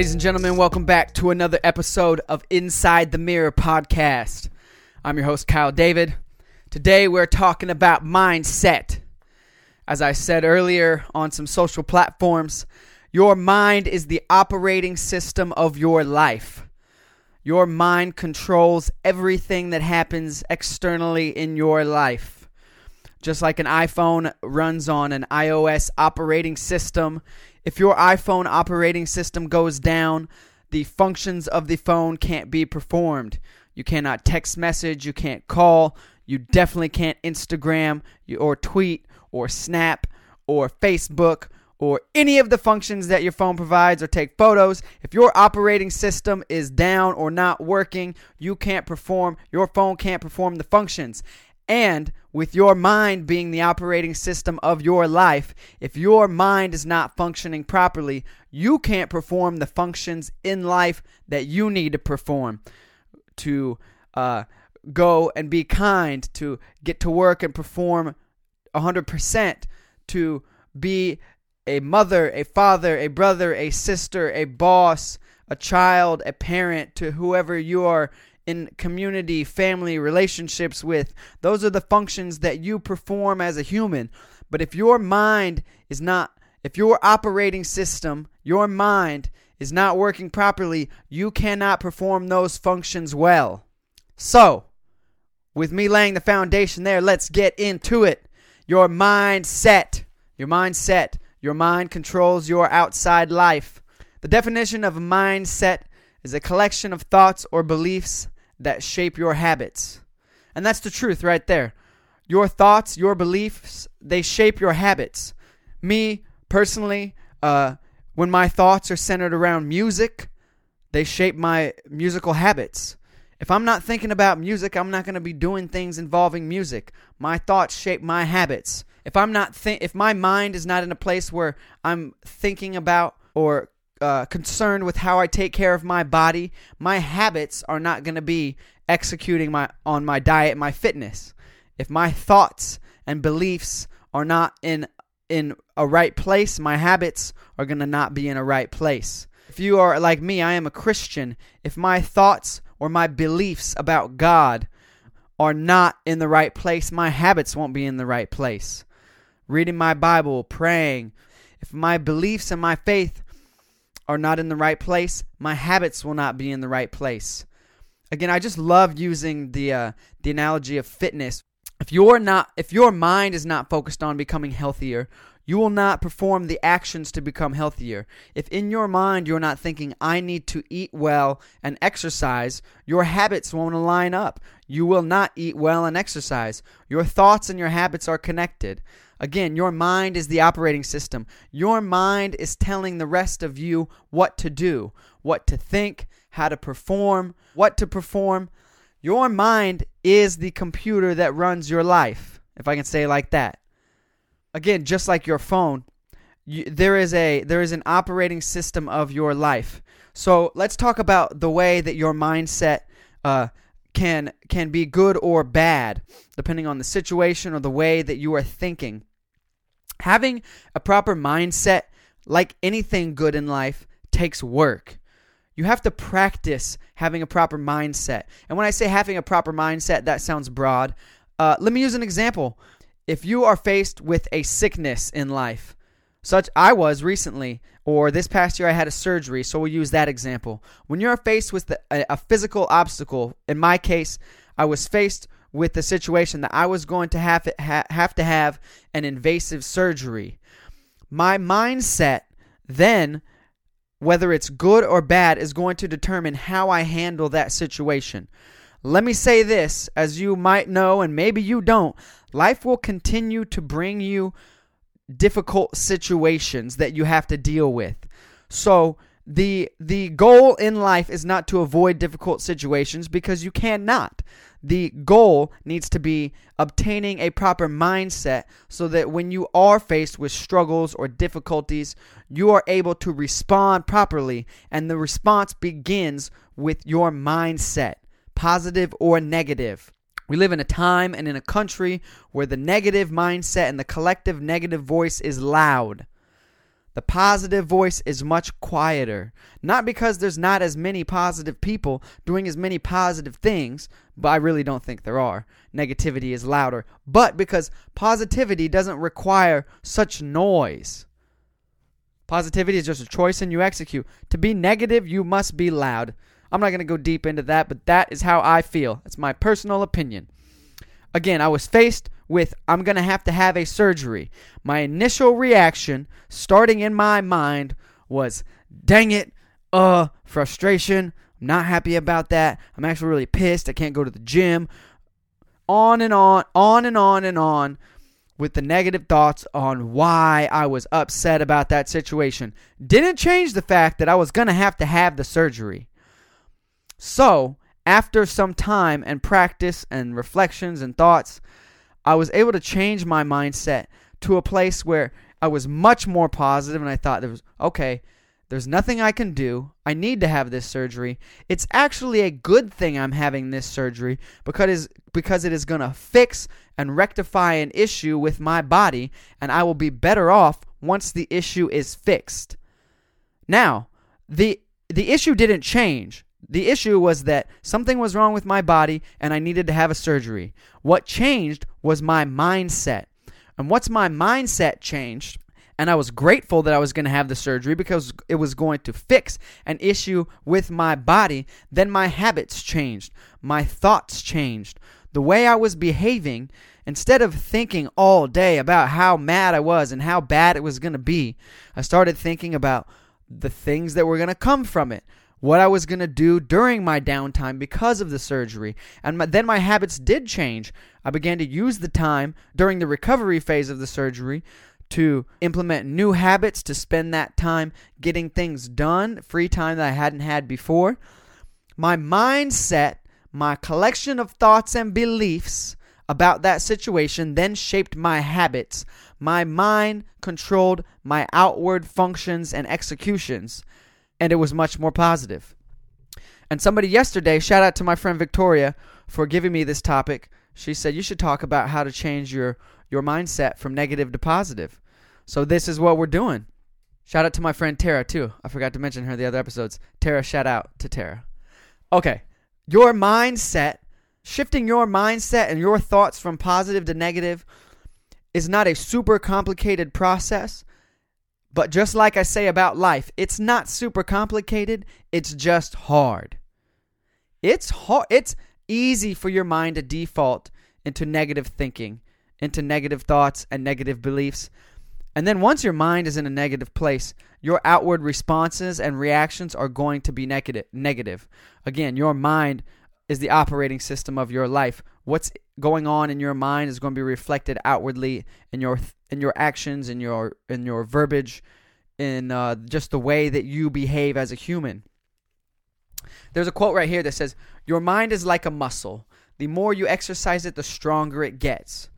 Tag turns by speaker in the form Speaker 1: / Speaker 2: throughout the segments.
Speaker 1: Ladies and gentlemen, welcome back to another episode of Inside the Mirror podcast. I'm your host, Kyle David. Today we're talking about mindset. As I said earlier on some social platforms, your mind is the operating system of your life. Your mind controls everything that happens externally in your life. Just like an iPhone runs on an iOS operating system, if your iPhone operating system goes down, the functions of the phone can't be performed. You cannot text message, you can't call, you definitely can't Instagram or tweet or Snap or Facebook or any of the functions that your phone provides or take photos. If your operating system is down or not working, you can't perform, your phone can't perform the functions. And with your mind being the operating system of your life, if your mind is not functioning properly, you can't perform the functions in life that you need to perform to uh, go and be kind, to get to work and perform 100%, to be a mother, a father, a brother, a sister, a boss, a child, a parent, to whoever you are in community, family, relationships with. Those are the functions that you perform as a human. But if your mind is not, if your operating system, your mind is not working properly, you cannot perform those functions well. So, with me laying the foundation there, let's get into it. Your mindset. Your mindset. Your mind controls your outside life. The definition of a mindset is a collection of thoughts or beliefs that shape your habits. And that's the truth right there. Your thoughts, your beliefs, they shape your habits. Me, personally, uh, when my thoughts are centered around music, they shape my musical habits. If I'm not thinking about music, I'm not going to be doing things involving music. My thoughts shape my habits. If I'm not thi- if my mind is not in a place where I'm thinking about or uh, concerned with how I take care of my body, my habits are not going to be executing my on my diet, my fitness. If my thoughts and beliefs are not in in a right place, my habits are going to not be in a right place. If you are like me, I am a Christian. If my thoughts or my beliefs about God are not in the right place, my habits won't be in the right place. Reading my Bible, praying, if my beliefs and my faith are not in the right place, my habits will not be in the right place. Again, I just love using the uh, the analogy of fitness. If you're not, if your mind is not focused on becoming healthier, you will not perform the actions to become healthier. If in your mind you're not thinking, I need to eat well and exercise, your habits won't align up. You will not eat well and exercise. Your thoughts and your habits are connected. Again, your mind is the operating system. Your mind is telling the rest of you what to do, what to think, how to perform, what to perform. Your mind is the computer that runs your life, if I can say like that. Again, just like your phone, you, there is a there is an operating system of your life. So let's talk about the way that your mindset uh, can can be good or bad, depending on the situation or the way that you are thinking. Having a proper mindset, like anything good in life, takes work. You have to practice having a proper mindset. And when I say having a proper mindset, that sounds broad. Uh, let me use an example. If you are faced with a sickness in life, such I was recently, or this past year I had a surgery, so we'll use that example. When you're faced with the, a, a physical obstacle, in my case, I was faced with the situation that I was going to have, ha- have to have an invasive surgery. My mindset then, whether it's good or bad, is going to determine how I handle that situation. Let me say this, as you might know, and maybe you don't, life will continue to bring you difficult situations that you have to deal with. So, the the goal in life is not to avoid difficult situations because you cannot the goal needs to be obtaining a proper mindset so that when you are faced with struggles or difficulties, you are able to respond properly. And the response begins with your mindset, positive or negative. We live in a time and in a country where the negative mindset and the collective negative voice is loud. The positive voice is much quieter. Not because there's not as many positive people doing as many positive things, but I really don't think there are. Negativity is louder. But because positivity doesn't require such noise. Positivity is just a choice and you execute. To be negative, you must be loud. I'm not going to go deep into that, but that is how I feel. It's my personal opinion. Again, I was faced with I'm going to have to have a surgery. My initial reaction, starting in my mind, was dang it, uh, frustration. I'm not happy about that. I'm actually really pissed. I can't go to the gym. On and on, on and on and on with the negative thoughts on why I was upset about that situation. Didn't change the fact that I was going to have to have the surgery. So, after some time and practice and reflections and thoughts, I was able to change my mindset to a place where I was much more positive and I thought there was okay, there's nothing I can do. I need to have this surgery. It's actually a good thing I'm having this surgery because because it is going to fix and rectify an issue with my body and I will be better off once the issue is fixed. Now, the the issue didn't change. The issue was that something was wrong with my body and I needed to have a surgery. What changed was my mindset. And what's my mindset changed, and I was grateful that I was going to have the surgery because it was going to fix an issue with my body, then my habits changed. My thoughts changed. The way I was behaving, instead of thinking all day about how mad I was and how bad it was going to be, I started thinking about the things that were going to come from it what I was going to do during my downtime because of the surgery. And my, then my habits did change. I began to use the time during the recovery phase of the surgery to implement new habits, to spend that time getting things done, free time that I hadn't had before. My mindset, my collection of thoughts and beliefs about that situation then shaped my habits. My mind controlled my outward functions and executions and it was much more positive. And somebody yesterday, shout out to my friend Victoria for giving me this topic. She said you should talk about how to change your your mindset from negative to positive. So this is what we're doing. Shout out to my friend Tara too. I forgot to mention her in the other episodes. Tara, shout out to Tara. Okay. Your mindset, shifting your mindset and your thoughts from positive to negative is not a super complicated process. But just like I say about life, it's not super complicated, it's just hard. It's hard it's easy for your mind to default into negative thinking, into negative thoughts and negative beliefs. And then once your mind is in a negative place, your outward responses and reactions are going to be negative negative. Again, your mind is the operating system of your life. What's going on in your mind is going to be reflected outwardly in your in your actions, in your in your verbiage, in uh, just the way that you behave as a human. There's a quote right here that says, "Your mind is like a muscle. The more you exercise it, the stronger it gets."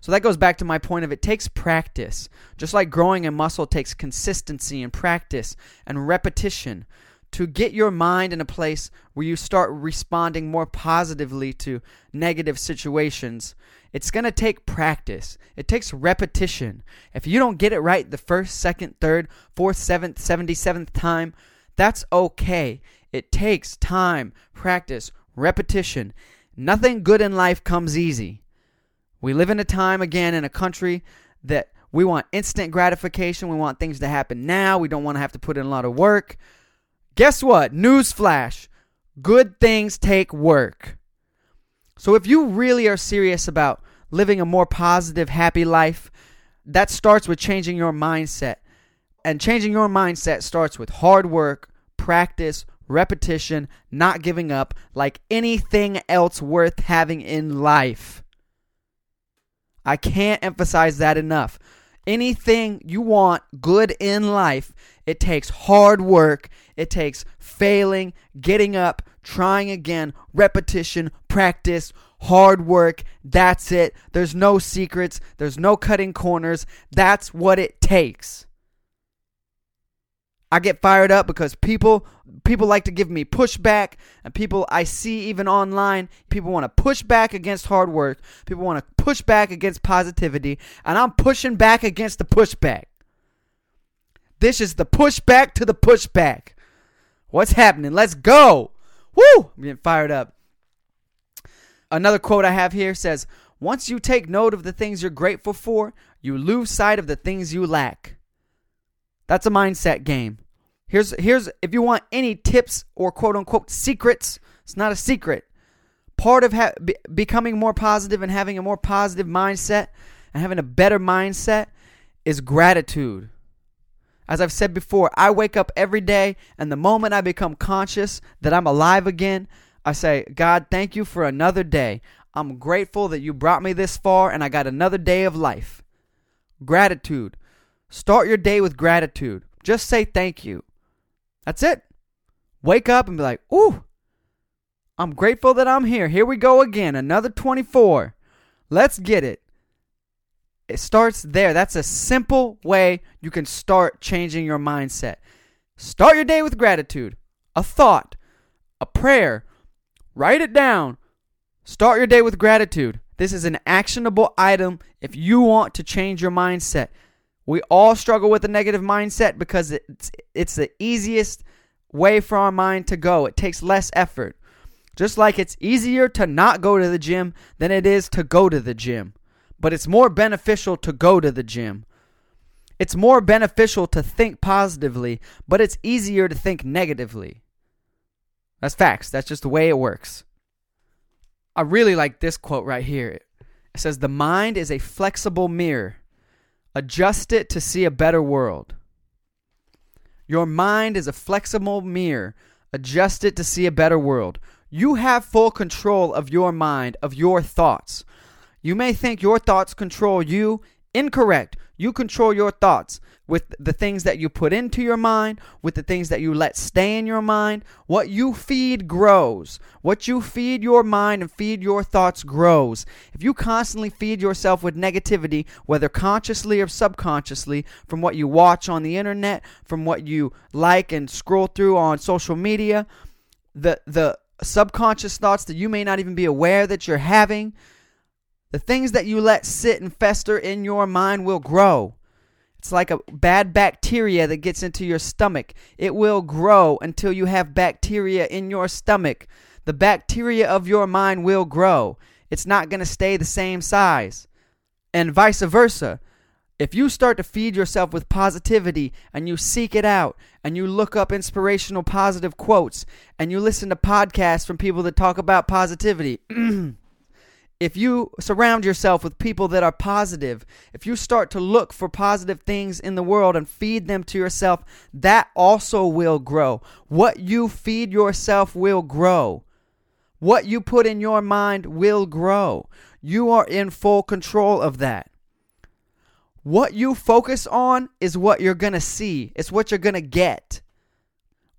Speaker 1: So that goes back to my point of it takes practice. Just like growing a muscle takes consistency and practice and repetition to get your mind in a place where you start responding more positively to negative situations, it's going to take practice. It takes repetition. If you don't get it right the first, second, third, fourth, seventh, 77th time, that's okay. It takes time, practice, repetition. Nothing good in life comes easy. We live in a time, again, in a country that we want instant gratification. We want things to happen now. We don't want to have to put in a lot of work. Guess what? Newsflash. Good things take work. So if you really are serious about living a more positive, happy life, that starts with changing your mindset. And changing your mindset starts with hard work, practice, repetition, not giving up, like anything else worth having in life. I can't emphasize that enough. Anything you want good in life, it takes hard work, it takes failing, getting up, trying again, repetition, practice, hard work. That's it. There's no secrets, there's no cutting corners. That's what it takes. I get fired up because people people like to give me pushback and people I see even online, people want to push back against hard work. People want to push back against positivity, and I'm pushing back against the pushback. This is the pushback to the pushback. What's happening? Let's go. Woo! I'm getting fired up. Another quote I have here says, Once you take note of the things you're grateful for, you lose sight of the things you lack. That's a mindset game. Here's here's if you want any tips or quote unquote secrets, it's not a secret. Part of ha- be- becoming more positive and having a more positive mindset and having a better mindset is gratitude. As I've said before, I wake up every day, and the moment I become conscious that I'm alive again, I say, God, thank you for another day. I'm grateful that you brought me this far, and I got another day of life. Gratitude. Start your day with gratitude. Just say thank you. That's it. Wake up and be like, ooh, I'm grateful that I'm here. Here we go again. Another 24. Let's get it. It starts there. That's a simple way you can start changing your mindset. Start your day with gratitude, a thought, a prayer. Write it down. Start your day with gratitude. This is an actionable item if you want to change your mindset. We all struggle with a negative mindset because it's it's the easiest way for our mind to go. It takes less effort. Just like it's easier to not go to the gym than it is to go to the gym but it's more beneficial to go to the gym. It's more beneficial to think positively, but it's easier to think negatively. That's facts. That's just the way it works. I really like this quote right here. It says, The mind is a flexible mirror. Adjust it to see a better world. Your mind is a flexible mirror. Adjust it to see a better world. You have full control of your mind, of your thoughts. You may think your thoughts control you. Incorrect. You control your thoughts with the things that you put into your mind, with the things that you let stay in your mind. What you feed grows. What you feed your mind and feed your thoughts grows. If you constantly feed yourself with negativity, whether consciously or subconsciously, from what you watch on the internet, from what you like and scroll through on social media, the the subconscious thoughts that you may not even be aware that you're having, the things that you let sit and fester in your mind will grow. It's like a bad bacteria that gets into your stomach. It will grow until you have bacteria in your stomach. The bacteria of your mind will grow. It's not going to stay the same size. And vice versa. If you start to feed yourself with positivity and you seek it out and you look up inspirational positive quotes and you listen to podcasts from people that talk about positivity, if you surround yourself with people that are positive, if you start to look for positive things in the world and feed them to yourself, that also will grow. What you feed yourself will grow. What you put in your mind will grow. You are in full control of that. What you focus on is what you're going to see, it's what you're going to get.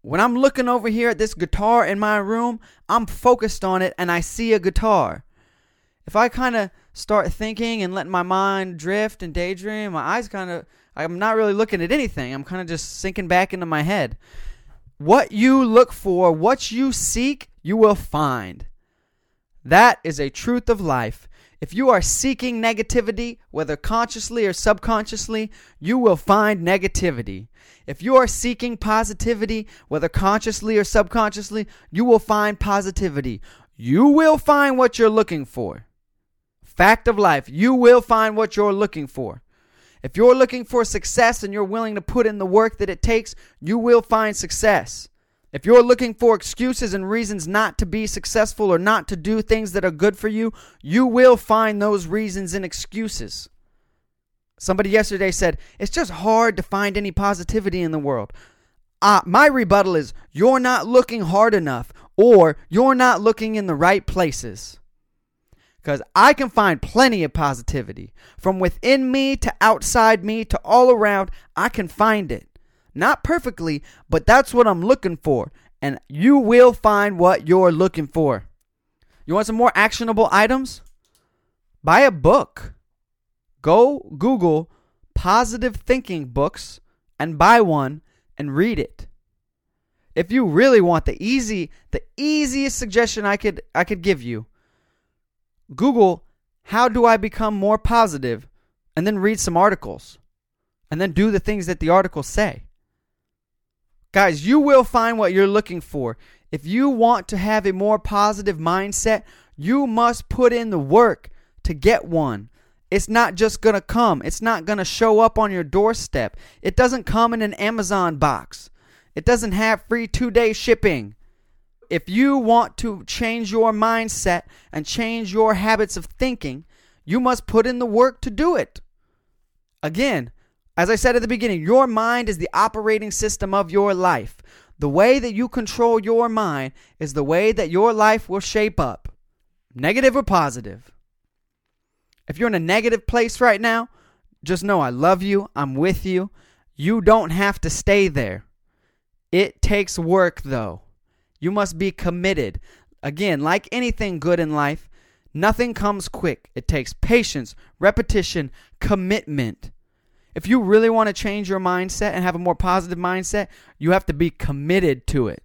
Speaker 1: When I'm looking over here at this guitar in my room, I'm focused on it and I see a guitar if I kind of start thinking and letting my mind drift and daydream, my eyes kind of, I'm not really looking at anything. I'm kind of just sinking back into my head. What you look for, what you seek, you will find. That is a truth of life. If you are seeking negativity, whether consciously or subconsciously, you will find negativity. If you are seeking positivity, whether consciously or subconsciously, you will find positivity. You will find what you're looking for. Fact of life, you will find what you're looking for. If you're looking for success and you're willing to put in the work that it takes, you will find success. If you're looking for excuses and reasons not to be successful or not to do things that are good for you, you will find those reasons and excuses. Somebody yesterday said, It's just hard to find any positivity in the world. Uh, my rebuttal is, You're not looking hard enough, or you're not looking in the right places. Because I can find plenty of positivity. From within me to outside me to all around, I can find it. Not perfectly, but that's what I'm looking for. And you will find what you're looking for. You want some more actionable items? Buy a book. Go Google positive thinking books and buy one and read it. If you really want the easy the easiest suggestion I could I could give you Google, how do I become more positive? And then read some articles. And then do the things that the articles say. Guys, you will find what you're looking for. If you want to have a more positive mindset, you must put in the work to get one. It's not just going to come. It's not going to show up on your doorstep. It doesn't come in an Amazon box. It doesn't have free two day shipping. If you want to change your mindset and change your habits of thinking, you must put in the work to do it. Again, as I said at the beginning, your mind is the operating system of your life. The way that you control your mind is the way that your life will shape up, negative or positive. If you're in a negative place right now, just know I love you. I'm with you. You don't have to stay there. It takes work, though. You must be committed. Again, like anything good in life, nothing comes quick. It takes patience, repetition, commitment. If you really want to change your mindset and have a more positive mindset, you have to be committed to it.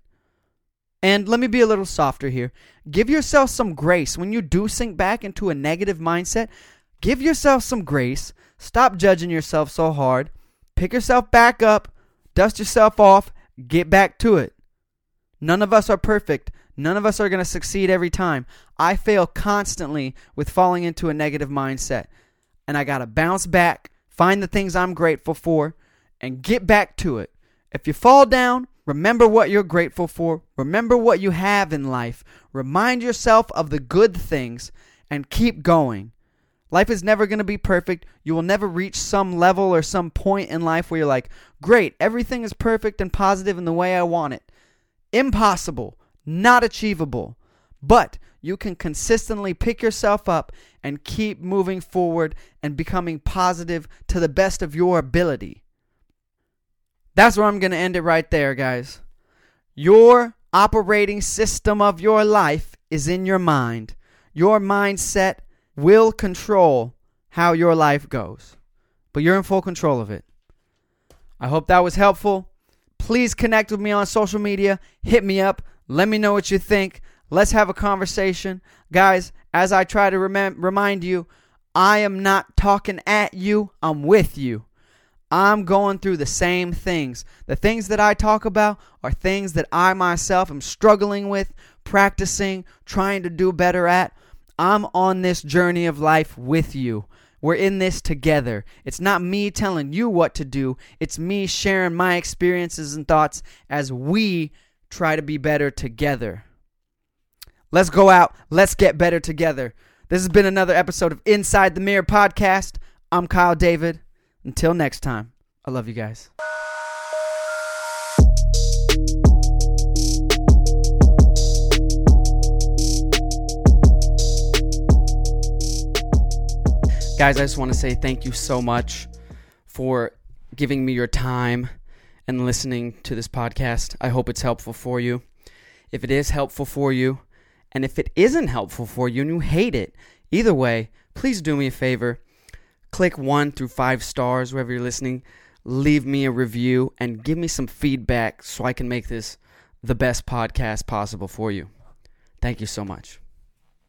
Speaker 1: And let me be a little softer here. Give yourself some grace when you do sink back into a negative mindset. Give yourself some grace. Stop judging yourself so hard. Pick yourself back up, dust yourself off, get back to it. None of us are perfect. None of us are going to succeed every time. I fail constantly with falling into a negative mindset. And I got to bounce back, find the things I'm grateful for, and get back to it. If you fall down, remember what you're grateful for. Remember what you have in life. Remind yourself of the good things and keep going. Life is never going to be perfect. You will never reach some level or some point in life where you're like, great, everything is perfect and positive in the way I want it. Impossible, not achievable. But you can consistently pick yourself up and keep moving forward and becoming positive to the best of your ability. That's where I'm going to end it right there, guys. Your operating system of your life is in your mind. Your mindset will control how your life goes, but you're in full control of it. I hope that was helpful. Please connect with me on social media. Hit me up. Let me know what you think. Let's have a conversation. Guys, as I try to rem- remind you, I am not talking at you, I'm with you. I'm going through the same things. The things that I talk about are things that I myself am struggling with, practicing, trying to do better at. I'm on this journey of life with you. We're in this together. It's not me telling you what to do, it's me sharing my experiences and thoughts as we try to be better together. Let's go out. Let's get better together. This has been another episode of Inside the Mirror podcast. I'm Kyle David. Until next time, I love you guys. Guys, I just want to say thank you so much for giving me your time and listening to this podcast. I hope it's helpful for you. If it is helpful for you, and if it isn't helpful for you and you hate it, either way, please do me a favor. Click one through five stars wherever you're listening. Leave me a review and give me some feedback so I can make this the best podcast possible for you. Thank you so much.